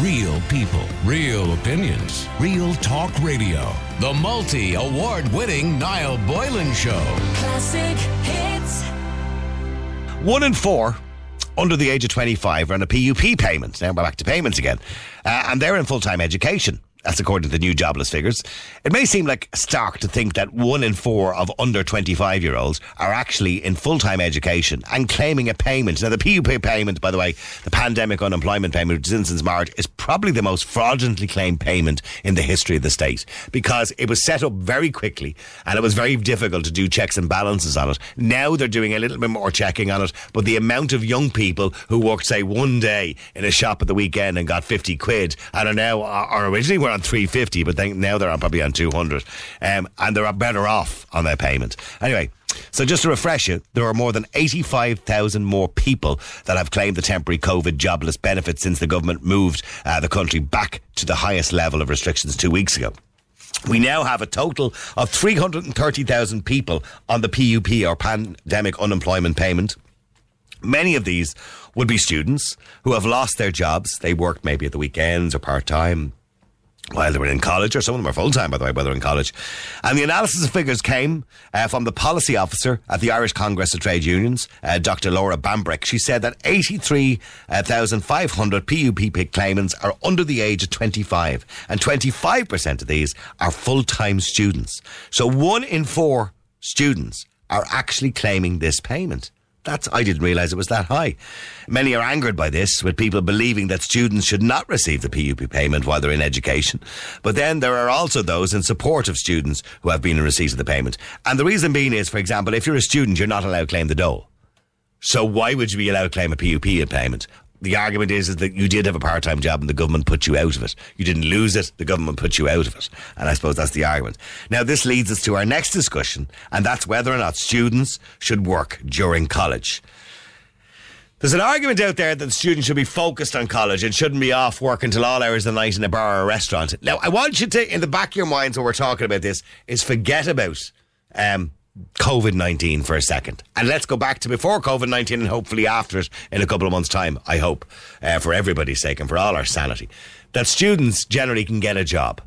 Real people, real opinions, real talk radio. The multi award winning Niall Boylan Show. Classic hits. One in four under the age of 25 are on a PUP payment. Now we're back to payments again. Uh, and they're in full time education. That's according to the new jobless figures. It may seem like stark to think that one in four of under 25 year olds are actually in full time education and claiming a payment. Now, the PUP payment, by the way, the pandemic unemployment payment, which is in since March, is probably the most fraudulently claimed payment in the history of the state because it was set up very quickly and it was very difficult to do checks and balances on it. Now they're doing a little bit more checking on it, but the amount of young people who worked, say, one day in a shop at the weekend and got 50 quid and are now, are originally were on 350, but then now they're on probably on 200. Um, and they're better off on their payment. Anyway, so just to refresh you, there are more than 85,000 more people that have claimed the temporary COVID jobless benefit since the government moved uh, the country back to the highest level of restrictions two weeks ago. We now have a total of 330,000 people on the PUP or pandemic unemployment payment. Many of these would be students who have lost their jobs. They worked maybe at the weekends or part time while they were in college, or some of them are full time, by the way, while they're in college. And the analysis of figures came uh, from the policy officer at the Irish Congress of Trade Unions, uh, Dr. Laura Bambrick. She said that 83,500 PUP claimants are under the age of 25, and 25% of these are full time students. So one in four students are actually claiming this payment. That's I didn't realise it was that high. Many are angered by this, with people believing that students should not receive the PUP payment while they're in education. But then there are also those in support of students who have been in receipt of the payment. And the reason being is, for example, if you're a student, you're not allowed to claim the dole. So why would you be allowed to claim a PUP payment? The argument is, is that you did have a part time job and the government put you out of it. You didn't lose it, the government put you out of it. And I suppose that's the argument. Now, this leads us to our next discussion, and that's whether or not students should work during college. There's an argument out there that students should be focused on college and shouldn't be off work until all hours of the night in a bar or a restaurant. Now, I want you to, in the back of your minds when we're talking about this, is forget about um, COVID 19 for a second. And let's go back to before COVID 19 and hopefully after it in a couple of months' time, I hope, uh, for everybody's sake and for all our sanity, that students generally can get a job.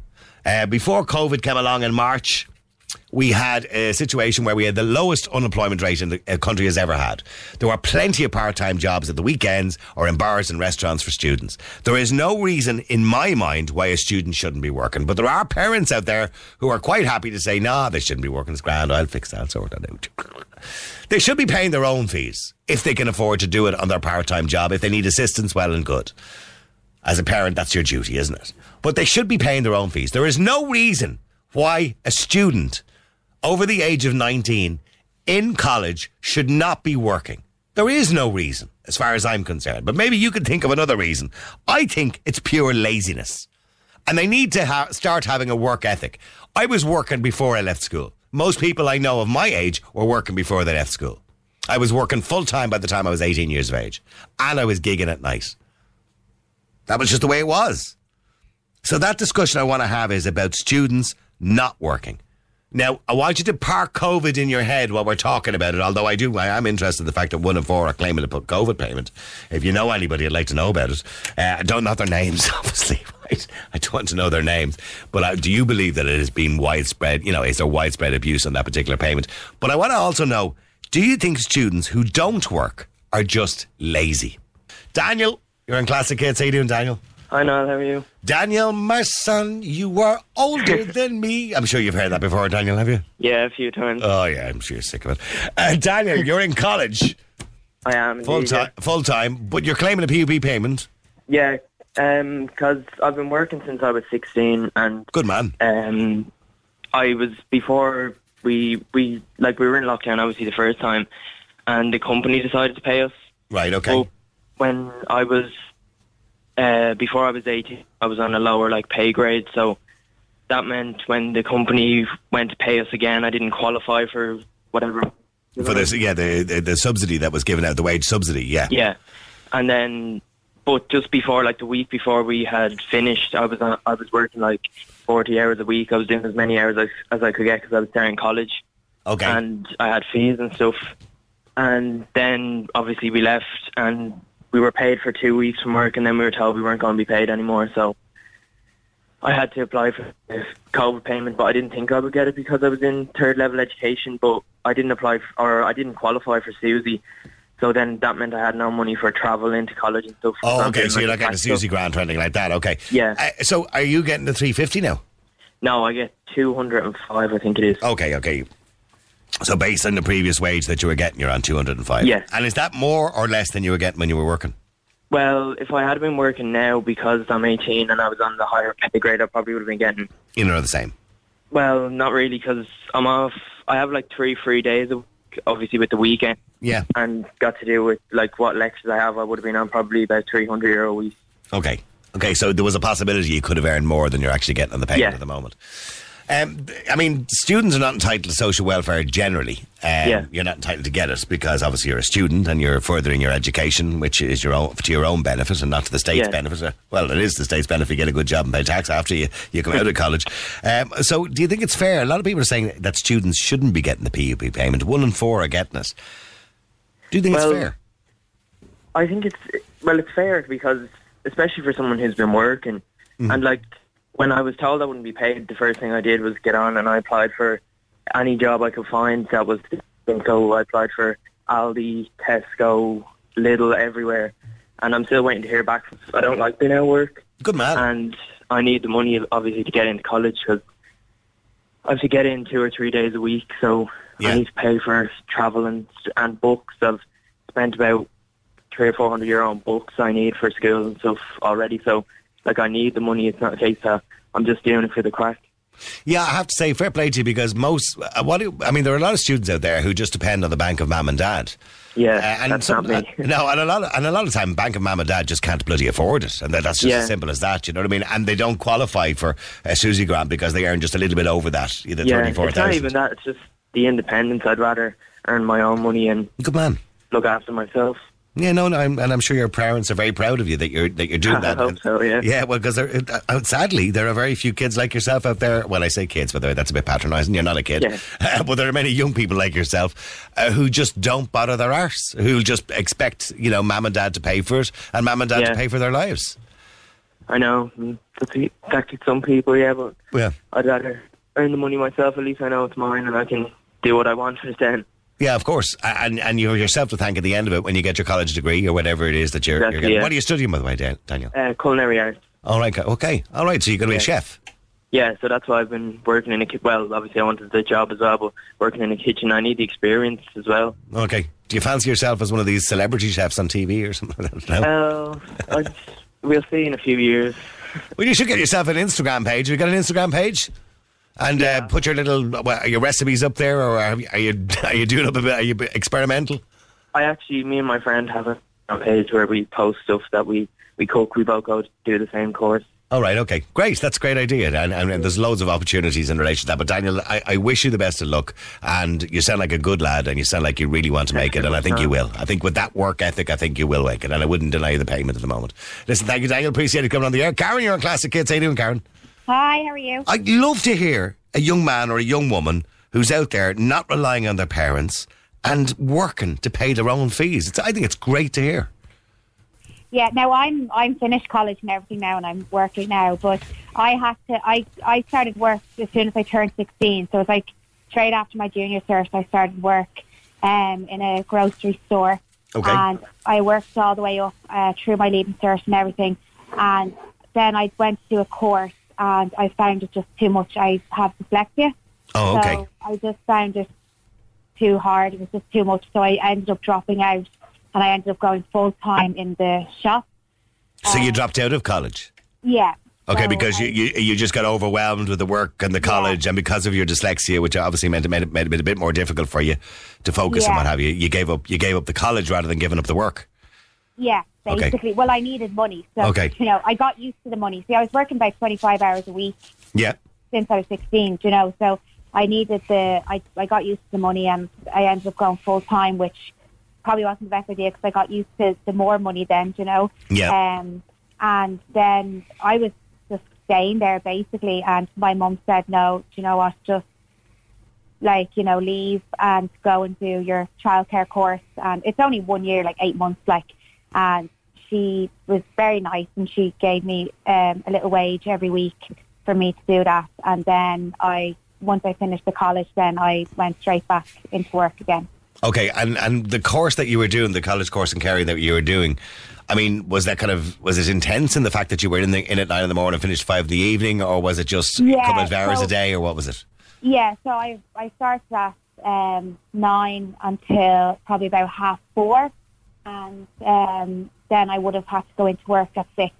Uh, before COVID came along in March, we had a situation where we had the lowest unemployment rate in the country has ever had. There were plenty of part time jobs at the weekends or in bars and restaurants for students. There is no reason, in my mind, why a student shouldn't be working. But there are parents out there who are quite happy to say, nah, they shouldn't be working. It's grand. I'll fix that, sort that out. They should be paying their own fees if they can afford to do it on their part time job. If they need assistance, well and good. As a parent, that's your duty, isn't it? But they should be paying their own fees. There is no reason why a student over the age of 19 in college should not be working. There is no reason, as far as I'm concerned. But maybe you could think of another reason. I think it's pure laziness. And they need to ha- start having a work ethic. I was working before I left school. Most people I know of my age were working before they left school. I was working full time by the time I was 18 years of age. And I was gigging at night. That was just the way it was. So that discussion I want to have is about students not working. Now, I want you to park COVID in your head while we're talking about it, although I do, I am interested in the fact that one in four are claiming to put COVID payment. If you know anybody, I'd like to know about it. Uh, I don't know their names, obviously, right? I don't want to know their names. But uh, do you believe that it has been widespread, you know, is there widespread abuse on that particular payment? But I want to also know, do you think students who don't work are just lazy? Daniel, you're in Classic Hits. How you doing, Daniel? Hi, Niall. How are you? Daniel, my son, you are older than me. I'm sure you've heard that before, Daniel, have you? Yeah, a few times. Oh, yeah, I'm sure you're sick of it. Uh, Daniel, you're in college, I am. full time, full time, but you're claiming a PUP payment. Yeah, because I've been working since I was 16, and Good man. um, I was before we we like we were in lockdown obviously the first time, and the company decided to pay us. Right, okay. When I was uh, before I was 18, I was on a lower like pay grade, so that meant when the company went to pay us again, I didn't qualify for whatever. For this, yeah, the, the the subsidy that was given out, the wage subsidy, yeah. Yeah, and then, but just before, like the week before we had finished, I was on, I was working like forty hours a week. I was doing as many hours as, as I could get because I was there in college, Okay. and I had fees and stuff. And then obviously we left, and we were paid for two weeks from work, and then we were told we weren't going to be paid anymore. So I had to apply for the COVID payment, but I didn't think I would get it because I was in third level education. But I didn't apply for, or I didn't qualify for SUSI. So then that meant I had no money for travel into college and stuff. Oh, okay. So you're not getting a. SUSI grant or anything like that. Okay. Yeah. Uh, so are you getting the 350 now? No, I get 205, I think it is. Okay, okay. So based on the previous wage that you were getting, you're on 205. Yeah. And is that more or less than you were getting when you were working? Well, if I had been working now because I'm 18 and I was on the higher pay grade, I probably would have been getting. You know the same. Well, not really because I'm off. I have like three free days, a week, obviously with the weekend, Yeah. and got to do with like what lectures I have. I would have been on probably about 300 euro a week. Okay. Okay, so there was a possibility you could have earned more than you're actually getting on the payment Yeah. at the moment. Um, I mean, students are not entitled to social welfare generally. Um, Yeah. You're not entitled to get it because obviously you're a student and you're furthering your education, which is your own to your own benefit and not to the state's Yeah. benefit. Uh, Well, it is the state's benefit. You get a good job and pay tax after you, you come out of college. Um, so, do you think it's fair? A lot of people are saying that students shouldn't be getting the PUP payment. One in four are getting it. Do you think Well, it's fair? I think it's well, it's fair because especially for someone who's been working, and like when I was told I wouldn't be paid, the first thing I did was get on and I applied for any job I could find that was. So I applied for Aldi, Tesco, Lidl, everywhere, and I'm still waiting to hear back. I don't like being out of work, Good man. and I need the money obviously to get into college because I have to get in two or three days a week. So Yeah. I need to pay for travel and and books. I've spent about three or four hundred euro on books I need for school and stuff already. So like I need the money. It's not a case that I'm just doing it for the crack. Yeah, I have to say fair play to you because most, uh, what do, I mean, there are a lot of students out there who just depend on the bank of mum and dad. Yeah, Uh, and that's some, not me. uh, no, and a lot of, and a lot of time, bank of mum and dad just can't bloody afford it, and that, that's just Yeah. as simple as that. You know what I mean? And they don't qualify for a SUSI grant because they earn just a little bit over that, either yeah, thirty four it's not even that. It's just the independence. I'd rather earn my own money and Good man. look after myself. Yeah, no, no, I'm, and I'm sure your parents are very proud of you that you're that you're doing I that. hope And- so, yeah. Yeah, well, because uh, uh, sadly there are very few kids like yourself out there. Well, I say kids, but that's a bit patronising. You're not a kid, Yeah. but there are many young people like yourself uh, who just don't bother their arse, who just expect you know mum and dad to pay for it, and mum and dad to pay for their lives. I know mm, that's exactly some people, yeah, but Yeah. I'd rather earn the money myself. At least I know it's mine, and I can do what I want with it. Then Yeah, of course, and and you have yourself to thank at the end of it when you get your college degree or whatever it is that you're, Exactly, you're getting. yeah. What are you studying, by the way, Daniel? uh, culinary arts. All right, okay, all right. So you're going to be a chef. Yeah, so that's why I've been working in a ki- well. Obviously, I wanted the job as well, but working in a kitchen, I need the experience as well. Okay. Do you fancy yourself as one of these celebrity chefs on TV or something? like that? No? Just, we'll see in a few years. Well, you should get yourself an Instagram page. Have you got an Instagram page? And uh, put your little well, are your recipes up there, or are you are you, are you doing up a bit? Are you experimental? I actually, me and my friend have a page where we post stuff that we we cook. We both go to do the same course. All right, okay, great. That's a great idea, and, and, there's loads of opportunities in relation to that. But Daniel, I, I wish you the best of luck, and you sound like a good lad, and you sound like you really want to make it, and I think you will. I think with that work ethic, I think you will make it, and I wouldn't deny you the payment at the moment. Listen, thank you, Daniel. Appreciate you coming on the air. Karen, you're on Classic Hits. How you doing, Karen? Hi, how are you? I'd love to hear a young man or a young woman who's out there not relying on their parents and working to pay their own fees. It's, I think it's great to hear. Yeah, now I'm I'm finished college and everything now, and I'm working now. But I had to. I I started work as soon as I turned 16. So it was like straight after my junior cert, I started work um, in a grocery store. Okay. And I worked all the way up uh, through my leaving cert and everything. And then I went to do a course, and I found it just too much. I have dyslexia. Oh, okay. So I just found it too hard. It was just too much. So I ended up dropping out and I ended up going full time in the shop. So you um, dropped out of college? Yeah. Okay, So because I- you, you you just got overwhelmed with the work and the college, and because of your dyslexia, which obviously meant it made it, made it a bit more difficult for you to focus and what have you. You gave up you gave up the college rather than giving up the work. Yeah, Okay. basically. Well, I needed money. So, Okay. you know, I got used to the money. See, I was working about 25 hours a week Yeah. since I was 16, you know, so I needed the, I, I got used to the money and I ended up going full time, which probably wasn't the best idea because I got used to the more money then, you know. Yeah. Um, and then I was just staying there basically and my mum said, no, do you know what, just like, you know, leave and go and do your childcare course. And it's only one year, like eight months, like, and she was very nice and she gave me um, a little wage every week for me to do that. And then I, once I finished the college, then I went straight back into work again. Okay, and and the course that you were doing, the college course in Kerry that you were doing, I mean, was that kind of was it intense in the fact that you were in the, in at nine in the morning and finished five in the evening, or was it just a couple of hours so- a day, or what was it? Yeah, so I I started at um, nine until probably about half four, and um, then I would have had to go into work at six.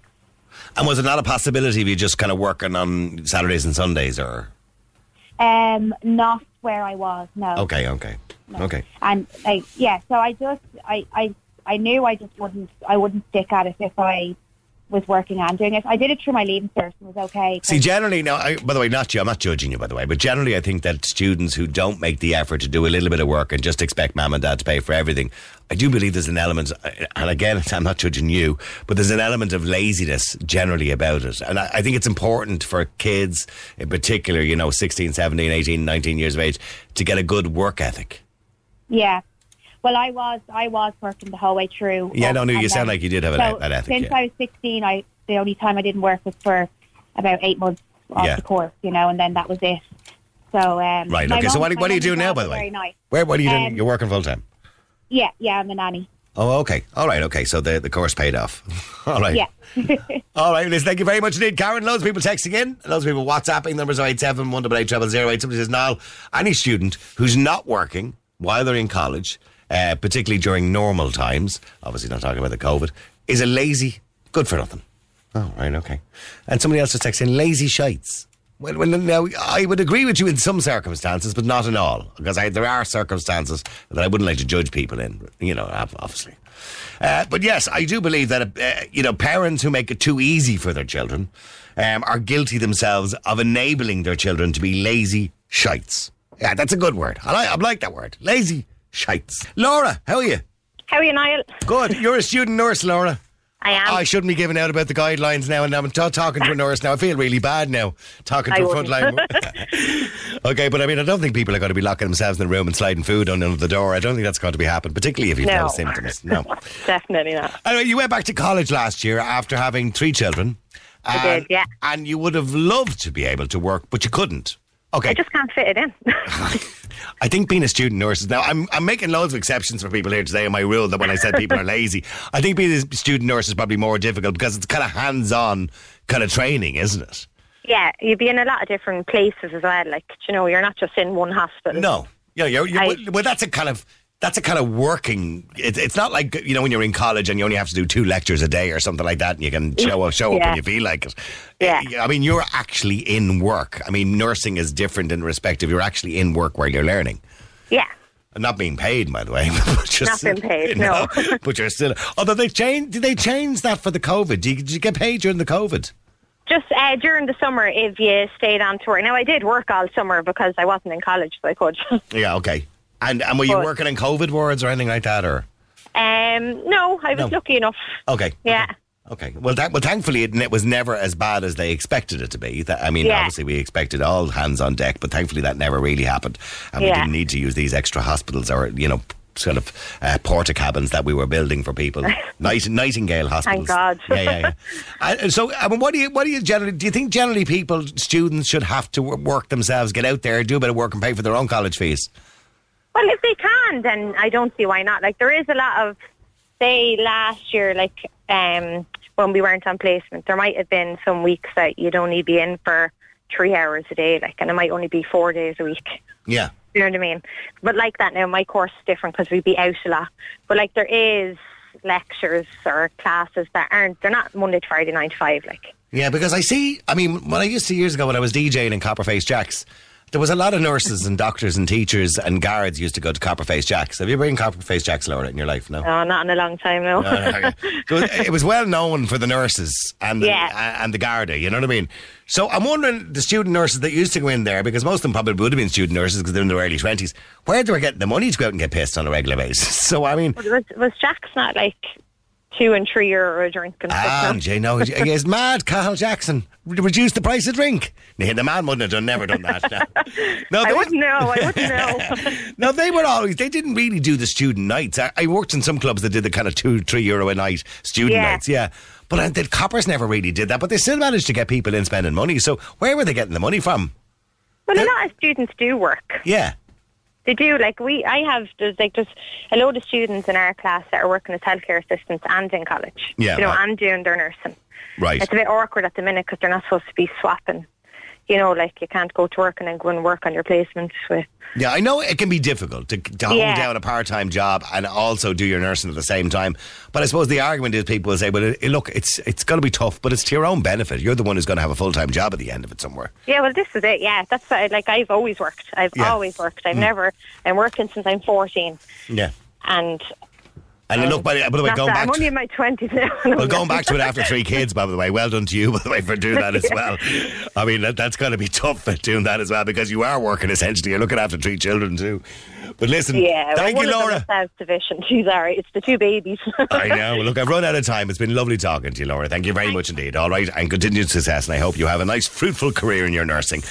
And was it not a possibility of you just kind of working on Saturdays and Sundays, or Um, not where I was, no. okay, okay, okay, And like, yeah, so I just I, I I knew I just wouldn't I wouldn't stick at it if I was working on doing it. I did it through my leaving cert and was okay. See, generally, now, I, by the way, not you, I'm not judging you, by the way, but generally, I think that students who don't make the effort to do a little bit of work and just expect mum and dad to pay for everything, I do believe there's an element, and again, I'm not judging you, but there's an element of laziness generally about it. And I, I think it's important for kids, in particular, you know, 16, 17, 18, 19 years of age, to get a good work ethic. Yeah. Well, I was I was working the whole way through. Yeah, no, no, you and sound then- like you did have so a, that ethic. Since yeah. I was 16, I the only time I didn't work was for about eight months of Yeah. the course, you know, and then that was it. So um, Right, okay, so what, what are you doing now, by the way? Very nice. Where, what are you doing? Um, You're working full time? Yeah, yeah, I'm a nanny. Oh, okay. All right, okay. So the, the course paid off. All right. Yeah. All right, listen, thank you very much indeed, Karen. Loads of people texting in, loads of people WhatsApping. Numbers are 87 188 0008. Somebody says, Niall, any student who's not working while they're in college, uh, particularly during normal times, obviously not talking about the COVID, is a lazy, good for nothing. Oh, right, okay. And somebody else was texting, lazy shites. Well, well, now I would agree with you in some circumstances, but not in all, because I, there are circumstances that I wouldn't like to judge people in. You know, obviously. Uh, but yes, I do believe that uh, you know parents who make it too easy for their children um, are guilty themselves of enabling their children to be lazy shites. Yeah, that's a good word. I I like that word, lazy shites. Laura, how are you? How are you, Niall? Good. You're a student nurse, Laura. I am. I shouldn't be giving out about the guidelines now, and I'm t- talking to a nurse now. I feel really bad now talking to a wouldn't. frontline. okay, but I mean, I don't think people are going to be locking themselves in the room and sliding food under the door. I don't think that's going to be happening, particularly if you've No. no symptoms. No. Definitely not. Anyway, you went back to college last year after having three children. I did, yeah. And you would have loved to be able to work, but you couldn't. Okay. I just can't fit it in. I think being a student nurse is now. I'm I'm making loads of exceptions for people here today in my rule that when I said people are lazy, I think being a student nurse is probably more difficult because it's kind of hands-on kind of training, isn't it? yeah, you'd be in a lot of different places as well. Like, you know, you're not just in one hospital. No, yeah, you're, you're, I- well, that's a kind of that's a kind of working. It, it's not like you know when you're in college and you only have to do two lectures a day or something like that, and you can show up show up when you feel like it. Yeah. I mean, you're actually in work. I mean, nursing is different in respect of you're actually in work while you're learning. Yeah. And not being paid, by the way. but just, Not being paid, no. but you're still. Although they changed, did they change that for the COVID? Did you, did you get paid during the COVID? Just uh, during the summer, if you stayed on tour. Now, I did work all summer because I wasn't in college, so I could. Yeah, okay. And and were you But- working in COVID wards or anything like that, or um, no, I was No. lucky enough. okay? Yeah. Okay. Well, that, well, thankfully, it, it was never as bad as they expected it to be. That, I mean, Yeah. obviously, we expected all hands on deck, but thankfully, that never really happened, and we Yeah. didn't need to use these extra hospitals or you know. Sort of uh, porta cabins that we were building for people, Night, Nightingale hospitals. Thank God. yeah, yeah, yeah. And so, I mean, what do you, what do you generally? Do you think generally people, students, should have to wo- work themselves, get out there, do a bit of work, and pay for their own college fees? Well, if they can, then I don't see why not. Like there is a lot of, say, last year, like um, when we weren't on placement, there might have been some weeks that you'd only be in for three hours a day, like, and it might only be four days a week. Yeah. You know what I mean? But like that now, my course is different because we'd be out a lot. But like there is lectures or classes that aren't, they're not Monday to Friday, nine to five, like. Yeah, because I see, I mean, when I used to years ago when I was DJing in Copperface Jacks, there was a lot of nurses and doctors and teachers and guards used to go to Copperface Jacks. Have you ever been Copperface Jacks, Laura, in your life? No. No, not in a long time, no. No, no, okay. so it was well known for the nurses and the, Yeah. and the Garda, you know what I mean? So I'm wondering the student nurses that used to go in there, because most of them probably would have been student nurses because they're in their early 20s, where they were getting the money to go out and get pissed on a regular basis. So, I mean, was, was Jack's not like two and three euro a drink and stuff. now. And you know, he mad. Cathal Jackson Re- reduced the price of drink. The man wouldn't have done, never done that. No, no I wouldn't know. I wouldn't know. no, they were always. They didn't really do the student nights. I, I worked in some clubs that did the kind of two, three euro a night student Yeah. nights. Yeah, but uh, the coppers never really did that. But they still managed to get people in spending money. So where were they getting the money from? well, a lot of students do work. Yeah, They do. Like we, I have there's like there's a load of students in our class that are working as healthcare assistants and in college. Yeah, you know, I- and doing their nursing. right. It's a bit awkward at the minute because they're not supposed to be swapping. You know, like you can't go to work and then go and work on your placement with. Yeah, I know it can be difficult to, to hold Yeah. down a part-time job and also do your nursing at the same time. But I suppose the argument is people will say, "Well, it, look, it's it's going to be tough, but it's to your own benefit. You're the one who's going to have a full-time job at the end of it somewhere." Yeah, well, this is it. Yeah, that's like I've always worked. I've Yeah. always worked. I've mm. never. I'm working since I'm 14, Yeah. and And oh. look, by the, by the way, going that, back. I'm only in my 20s now. Well, going back to it after three kids, by the way, well done to you, by the way, for doing that as well. I mean, that, that's going to be tough for doing that as well because you are working essentially. You're looking after three children too. But listen, yeah, thank well, you, Laura. Of them is South Division. She's right. It's the two babies. I know. Well, look, I've run out of time. It's been lovely talking to you, Laura. Thank you very much indeed. All right, and continued success. And I hope you have a nice, fruitful career in your nursing.